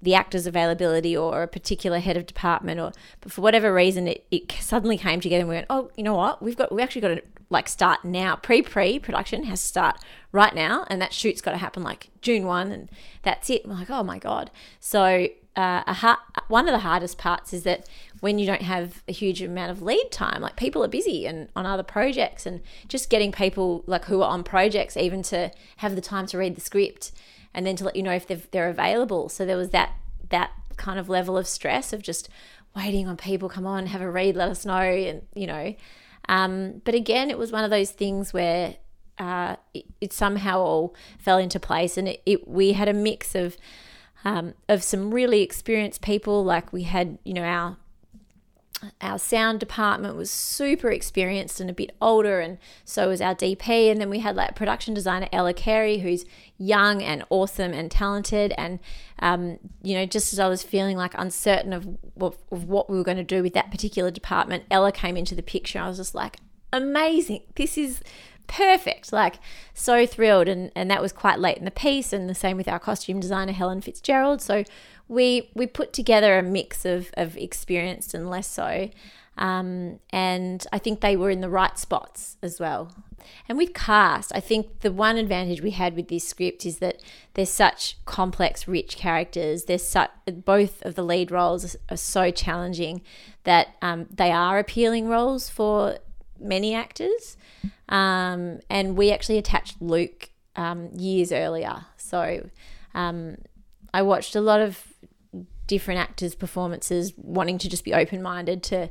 the actor's availability or a particular head of department or but for whatever reason it, it suddenly came together and we went oh you know what? We've got we actually got to like start now. Pre pre production has to start right now and that shoot's got to happen like june 1 and that's it. We're like oh my god. So uh, ha- one of the hardest parts is that when you don't have a huge amount of lead time, like people are busy and on other projects, and just getting people like who are on projects even to have the time to read the script and then to let you know if they're, they're available. So there was that that kind of level of stress of just waiting on people come on have a read let us know and you know um, but again it was one of those things where uh, it, it, somehow all fell into place and it, it, we had a mix of um, of some really experienced people. Like we had, you know, our our sound department was super experienced and a bit older, and so was our DP. And then we had like production designer Ella Carey, who's young and awesome and talented. And um, you know, just as I was feeling like uncertain of, of, of what we were going to do with that particular department, Ella came into the picture. I was just like, amazing! This is perfect like so thrilled and and that was quite late in the piece and the same with our costume designer Helen Fitzgerald so we we put together a mix of of experienced and less so um, and I think they were in the right spots as well. And with cast, I think the one advantage we had with this script is that there's such complex, rich characters. There's such both of the lead roles are so challenging that um, they are appealing roles for many actors. Um, and we actually attached Luke um, years earlier. So um, I watched a lot of different actors' performances, wanting to just be open minded to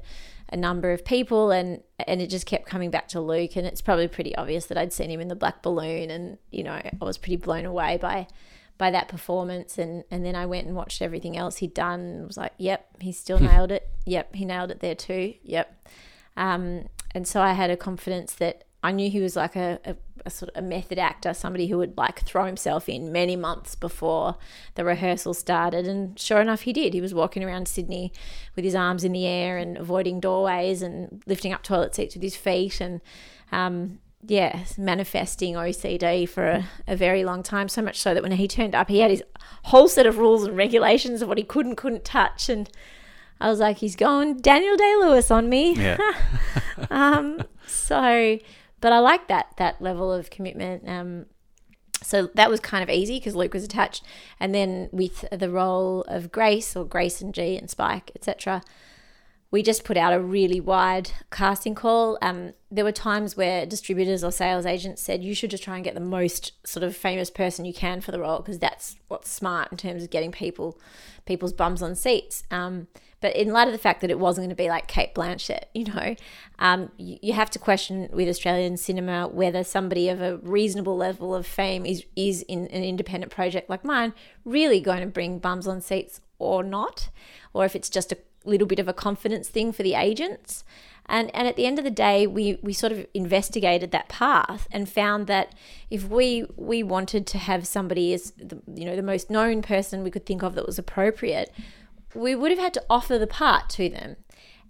a number of people, and and it just kept coming back to Luke. And it's probably pretty obvious that I'd seen him in the Black Balloon, and you know I was pretty blown away by by that performance. And and then I went and watched everything else he'd done, and was like, yep, he still nailed it. Yep, he nailed it there too. Yep. Um, and so I had a confidence that I knew he was like a, a, a, sort of a method actor, somebody who would like throw himself in many months before the rehearsal started. And sure enough, he did. He was walking around Sydney with his arms in the air and avoiding doorways and lifting up toilet seats with his feet and, um, yeah, manifesting OCD for a, a very long time. So much so that when he turned up, he had his whole set of rules and regulations of what he could and couldn't touch. And I was like, he's going Daniel Day Lewis on me. Yeah. um, so, but I like that that level of commitment. Um, so that was kind of easy because Luke was attached, and then with the role of Grace or Grace and G and Spike, etc. We just put out a really wide casting call. Um, there were times where distributors or sales agents said you should just try and get the most sort of famous person you can for the role because that's what's smart in terms of getting people people's bums on seats. Um, but in light of the fact that it wasn't going to be like Cate Blanchett, you know, um, you, you, have to question with Australian cinema whether somebody of a reasonable level of fame is is in an independent project like mine really going to bring bums on seats or not, or if it's just a little bit of a confidence thing for the agents. And, and at the end of the day, we, we sort of investigated that path and found that if we we wanted to have somebody as the, you know the most known person we could think of that was appropriate, we would have had to offer the part to them.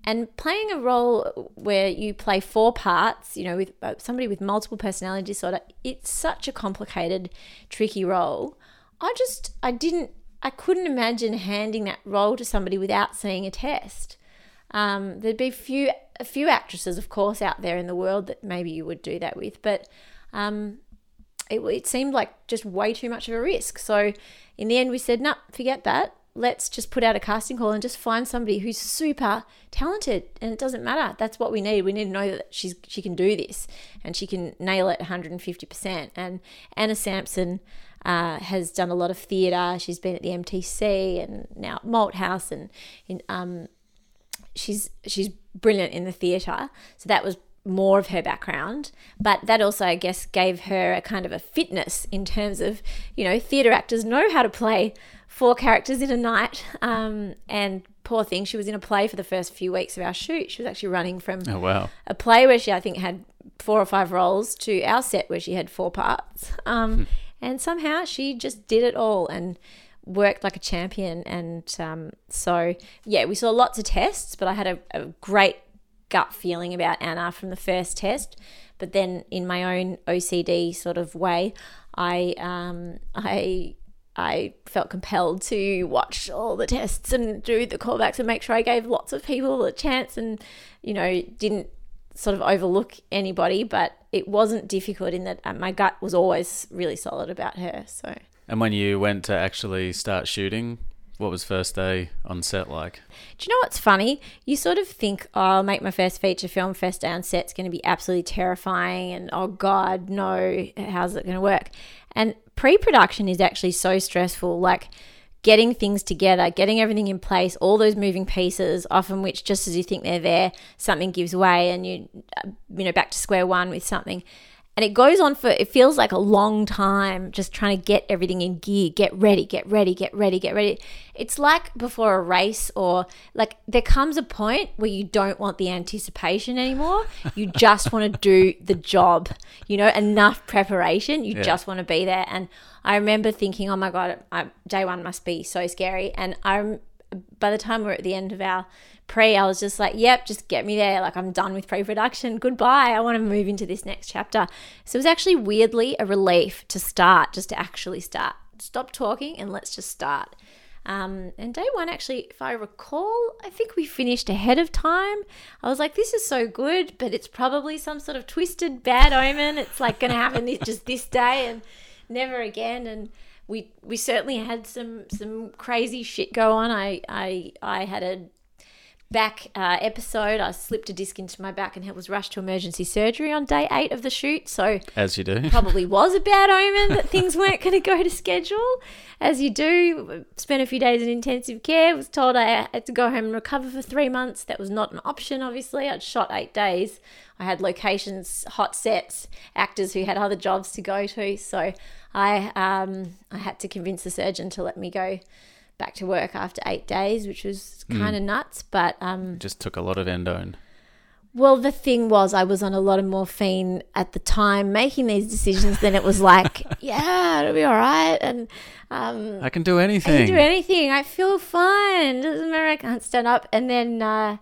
And playing a role where you play four parts, you know, with uh, somebody with multiple personality disorder, it's such a complicated, tricky role. I just, I didn't, I couldn't imagine handing that role to somebody without seeing a test. Um, there'd be few, a few actresses, of course, out there in the world that maybe you would do that with, but um, it, it seemed like just way too much of a risk. So in the end, we said, no, nah, forget that let's just put out a casting call and just find somebody who's super talented. And it doesn't matter. That's what we need. We need to know that she's she can do this and she can nail it 150% and anna samson uh, has done a lot of theatre. She's been at the mtc and now at Malthouse and in, um, she's she's brilliant in the theatre. So that was more of her background, but that also, I guess, gave her a kind of a fitness in terms of, you know, theatre actors know how to play four characters in a night. Um, and poor thing, she was in a play for the first few weeks of our shoot. She was actually running from oh, wow. a play where she, I think, had four or five roles to our set where she had four parts. Um, hmm. And somehow she just did it all and worked like a champion. And um, so, yeah, we saw lots of tests, but I had a, a great gut feeling about Anna from the first test. But then, in my own OCD sort of way, I um, I I felt compelled to watch all the tests and do the callbacks and make sure I gave lots of people a chance and, you know, didn't sort of overlook anybody. But it wasn't difficult in that uh, my gut was always really solid about her. So. And when you went to actually start shooting, what was first day on set like? Do you know what's funny? You sort of think, oh, I'll make my first feature film, first day on set's going to be absolutely terrifying, and oh God, no, how's it going to work? And pre production is actually so stressful. Like, getting things together, getting everything in place, all those moving pieces, often which just as you think they're there, something gives way and you, uh, you know, back to square one with something. And it goes on for it feels like a long time just trying to get everything in gear get ready get ready get ready get ready. It's like before a race or like there comes a point where you don't want the anticipation anymore. You just want to do the job you know enough preparation. You Yeah. just want to be there. And i remember thinking oh my god I, day one must be so scary. And i'm by the time we're at the end of our pre, I was just like, yep, just get me there. Like, I'm done with pre production. Goodbye. I want to move into this next chapter. So it was actually weirdly a relief to start, just to actually start. Stop talking and let's just start. Um, and day one, actually, if I recall, I think we finished ahead of time. I was like, this is so good, but it's probably some sort of twisted bad omen. It's like going to happen this, just this day and never again. And we we certainly had some some crazy shit go on. I I I had a back uh, episode. I slipped a disc into my back and was rushed to emergency surgery on day eight of the shoot. So As you do. probably was a bad omen that things weren't going to go to schedule. As you do, spent a few days in intensive care. Was told I had to go home and recover for three months. That was not an option. Obviously, I'd shot eight days. I had locations, hot sets, actors who had other jobs to go to. So I um, I had to convince the surgeon to let me go back to work after eight days, which was kind of nuts. But um, Just took a lot of endone. well, the thing was, I was on a lot of morphine at the time making these decisions. Then it was like, yeah, it'll be all right, and um, I can do anything. I can do anything. I feel fine. Doesn't matter. I can't stand up. And then, uh,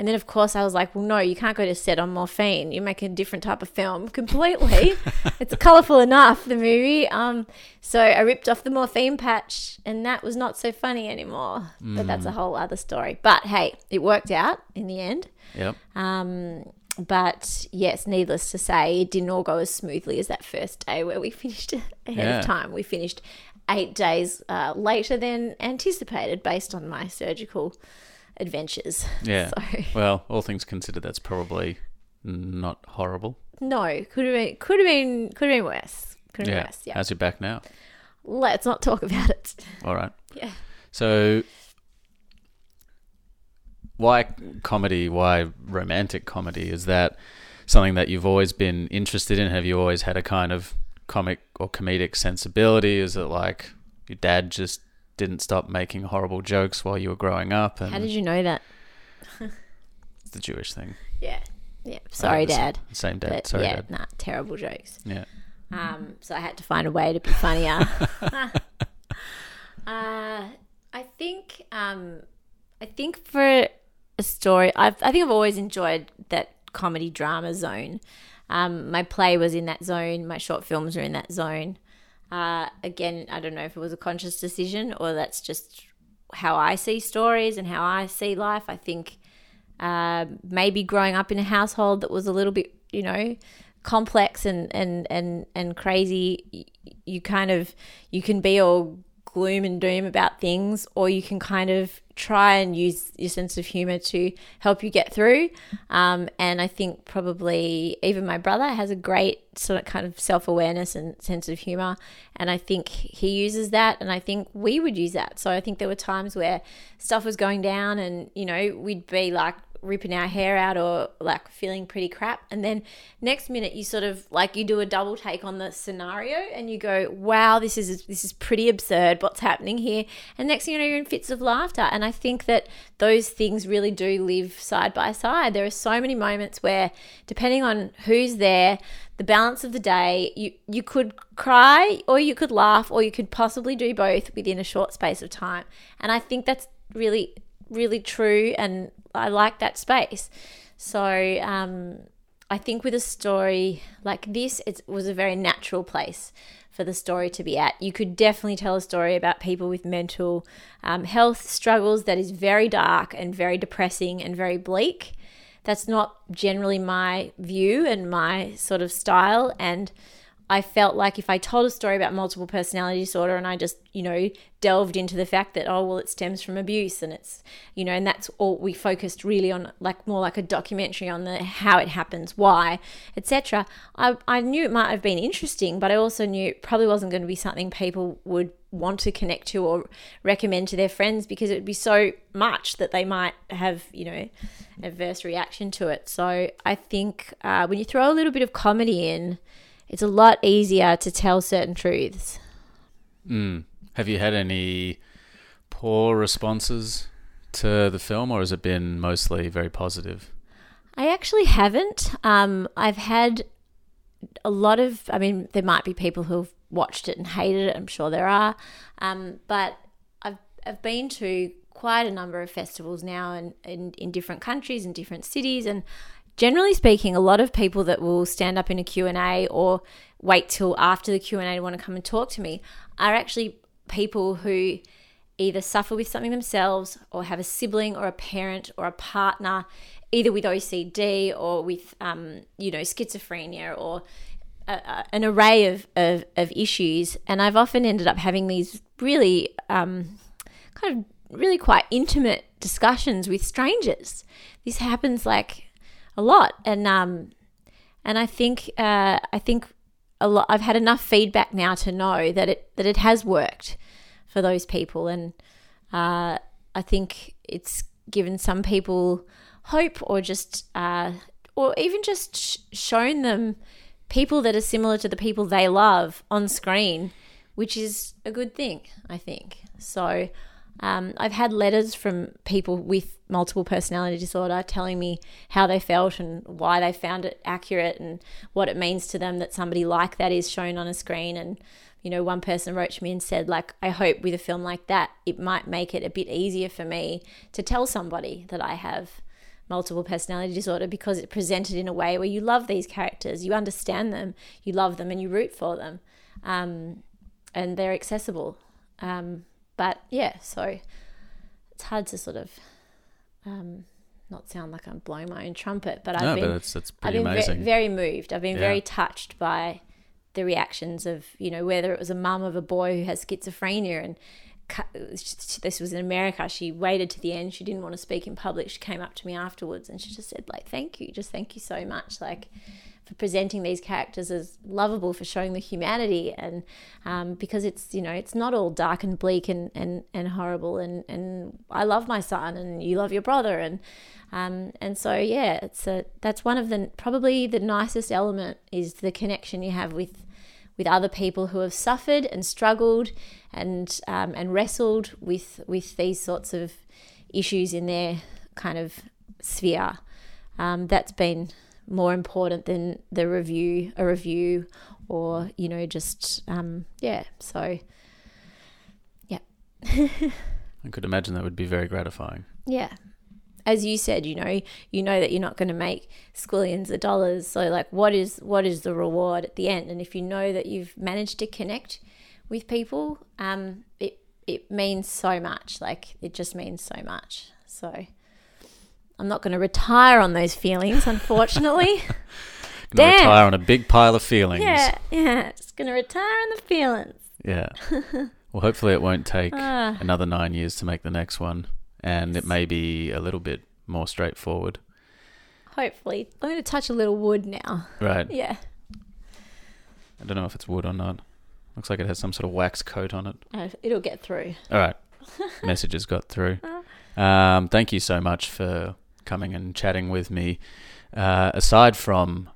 and then of course, I was like, well, no, you can't go to set on morphine. You make a different type of film completely. it's colourful enough, the movie. Um, so I ripped off the morphine patch, and that was not so funny anymore. But that's a whole other story. But hey, it worked out in the end. Yep. Um, but yes, needless to say, it didn't all go as smoothly as that first day where we finished ahead Yeah. of time. We finished eight days uh, later than anticipated based on my surgical adventures. Yeah. So Well, all things considered, that's probably not horrible. no, could have been, could have been, could have been worse. Could have Yeah. been worse. Yeah. How's your back now? Let's not talk about it. All right. Yeah. So, why comedy? Why romantic comedy? Is that something that you've always been interested in? Have you always had a kind of comic or comedic sensibility? Is it like your dad just didn't stop making horrible jokes while you were growing up? And How did you know that? it's the Jewish thing. Yeah. Yeah. Sorry, Dad. Same dad. But Sorry, yeah, dad. nah, terrible jokes. Yeah. Um, so I had to find a way to be funnier. uh, I think um, I think for a story, I've, I think I've always enjoyed that comedy drama zone. Um, my play was in that zone. My short films are in that zone. Uh, again, I don't know if it was a conscious decision or that's just how I see stories and how I see life. I think uh, maybe growing up in a household that was a little bit, you know, complex and and and and crazy, you kind of you can be all gloom and doom about things, or you can kind of try and use your sense of humor to help you get through. Um, and I think probably even my brother has a great sort of kind of self awareness and sense of humor, and I think he uses that, and I think we would use that. So I think there were times where stuff was going down, and you know we'd be like ripping our hair out or like feeling pretty crap. And then next minute you sort of like you do a double take on the scenario and you go wow this is this is pretty absurd. What's happening here? And next thing you know you're in fits of laughter. And i think that those things really do live side by side. There are so many moments where depending on who's there the balance of the day you you could cry or you could laugh or you could possibly do both within a short space of time. And i think that's really really true and I like that space. So um, I think with a story like this, it was a very natural place for the story to be at. You could definitely tell a story about people with mental um, health struggles that is very dark and very depressing and very bleak. That's not generally my view and my sort of style. And I felt like if I told a story about multiple personality disorder and I just, you know, delved into the fact that, oh, well, it stems from abuse and it's, you know, and that's all we focused really on, like more like a documentary on the how it happens, why, etc. I, I knew it might have been interesting, but I also knew it probably wasn't going to be something people would want to connect to or recommend to their friends because it would be so much that they might have, you know, adverse reaction to it. So I think uh, when you throw a little bit of comedy in, it's a lot easier to tell certain truths. Mm. Have you had any poor responses to the film, or has it been mostly very positive? I actually haven't. Um, I've had a lot of. I mean, there might be people who've watched it and hated it. I'm sure there are, um, but I've I've been to quite a number of festivals now, and in, in different countries and different cities, and generally speaking, a lot of people that will stand up in a Q and A or wait till after the Q and A to want to come and talk to me are actually people who either suffer with something themselves or have a sibling or a parent or a partner either with OCD or with, um, you know, schizophrenia or a, a, an array of, of, of, issues. And I've often ended up having these really um, kind of really quite intimate discussions with strangers. This happens like a lot. And, um, and I think, uh, I think a lot, I've had enough feedback now to know that it, that it has worked for those people. And uh, I think it's given some people hope or just uh, or even just sh- shown them people that are similar to the people they love on screen which is a good thing i think so um, i've had letters from people with multiple personality disorder telling me how they felt and why they found it accurate and what it means to them that somebody like that is shown on a screen and you know one person wrote to me and said like i hope with a film like that it might make it a bit easier for me to tell somebody that i have multiple personality disorder because it presented in a way where you love these characters, you understand them, you love them, and you root for them, um, and they're accessible. Um, but yeah, so it's hard to sort of um, not sound like I'm blowing my own trumpet, but I've no, been, but it's, it's I've been. Ve- very moved. I've been Yeah. very touched by the reactions of you know whether it was a mum of a boy who has schizophrenia and this was in America. She waited to the end. She didn't want to speak in public. She came up to me afterwards and she just said, like, thank you. Just thank you so much. Like, for presenting these characters as lovable, for showing the humanity, and um, because it's you know it's not all dark and bleak and and, and horrible. And and I love my son, and you love your brother, and um, and so yeah, it's a that's one of the probably the nicest element is the connection you have with with other people who have suffered and struggled and um, and wrestled with with these sorts of issues in their kind of sphere. Um, that's been more important than the review, a review, or you know, just um, yeah. So, yeah, I could imagine that would be very gratifying. yeah. As you said, you know, you know that you're not going to make squillions of dollars. So, like, what is what is the reward at the end? And if you know that you've managed to connect with people, um, it it means so much. Like, it just means so much. So, I'm not going to retire on those feelings, unfortunately. Damn. retire on a big pile of feelings. yeah, yeah, just going to retire on the feelings. Yeah. well, hopefully it won't take Ah. another nine years to make the next one, and it may be a little bit more straightforward. Hopefully, I'm going to touch a little wood now. Right. Yeah, I don't know if it's wood or not. Looks like it has some sort of wax coat on it. uh, it'll get through. All right. Messages got through. Um, thank you so much for coming and chatting with me. Uh, aside from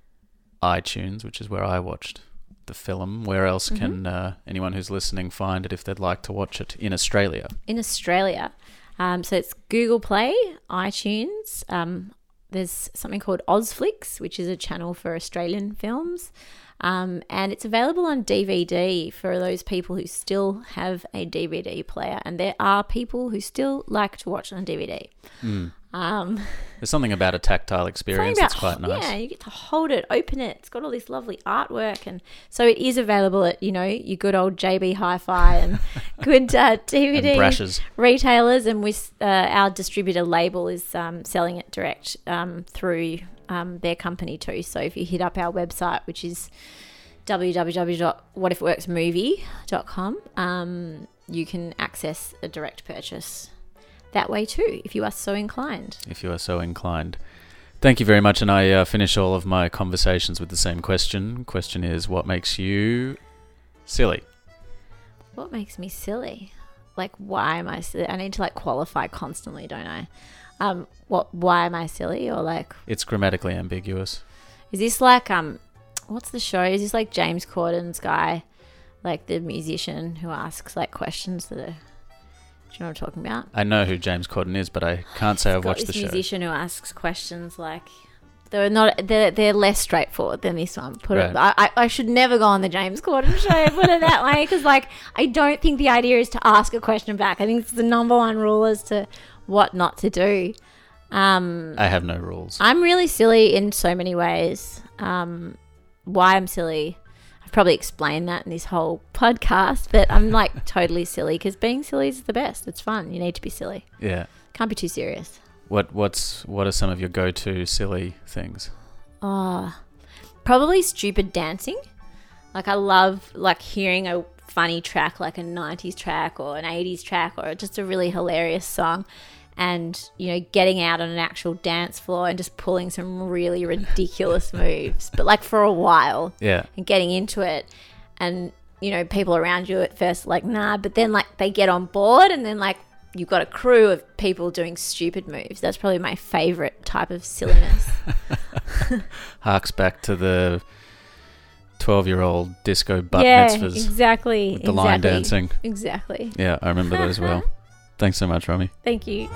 iTunes, which is where I watched the film, where else can uh, anyone who's listening find it if they'd like to watch it in Australia? in Australia. Um, so it's Google Play, iTunes. Um, there's something called Ozflix, which is a channel for Australian films. Um, and it's available on DVD for those people who still have a DVD player. And there are people who still like to watch on DVD. Um, There's something about a tactile experience that's quite nice. Yeah, you get to hold it, open it. It's got all this lovely artwork, and so it is available at you know your good old JB Hi-Fi and good uh, DVD And retailers, and with uh, our distributor label is um, selling it direct um, through um, their company too. So if you hit up our website, which is www.whatifworksmovie.com, um, you can access a direct purchase that way too, if you are so inclined. if you are so inclined. Thank you very much, and I uh, finish all of my conversations with the same question. Question is, what makes you silly? What makes me silly? Like, why am I silly? I need to like qualify constantly, don't I? Um, what? Why am I silly? Or like, It's grammatically ambiguous. is this like um, what's the show? Is this like James Corden's guy, like the musician who asks like questions that are. Do you know what I'm talking about? I know who James Corden is, but I can't say I've Got watched this the show. musician who asks questions like they're not they're, they're less straightforward than this one. Put it, Right. I, I should never go on the James Corden show. Put it that way, because like I don't think the idea is to ask a question back. I think it's the number one rule as to what not to do. Um, I have no rules. I'm really silly in so many ways. Um, why I'm silly, probably explained that in this whole podcast, but I'm like totally silly because being silly is the best. It's fun. You need to be silly. yeah. Can't be too serious. What what's what are some of your go-to silly things? Oh, probably stupid dancing. Like I love like hearing a funny track, like a '90s track or an '80s track, or just a really hilarious song, and you know, getting out on an actual dance floor and just pulling some really ridiculous moves, but like for a while Yeah. and getting into it, and you know, people around you at first like nah, but then like they get on board, and then like you've got a crew of people doing stupid moves. That's probably my favorite type of silliness. Harks back to the 12-year-old disco butt yeah, mitzvahs exactly. the line dancing. Exactly. Yeah, I remember those well. Thanks so much, Rami. Thank you.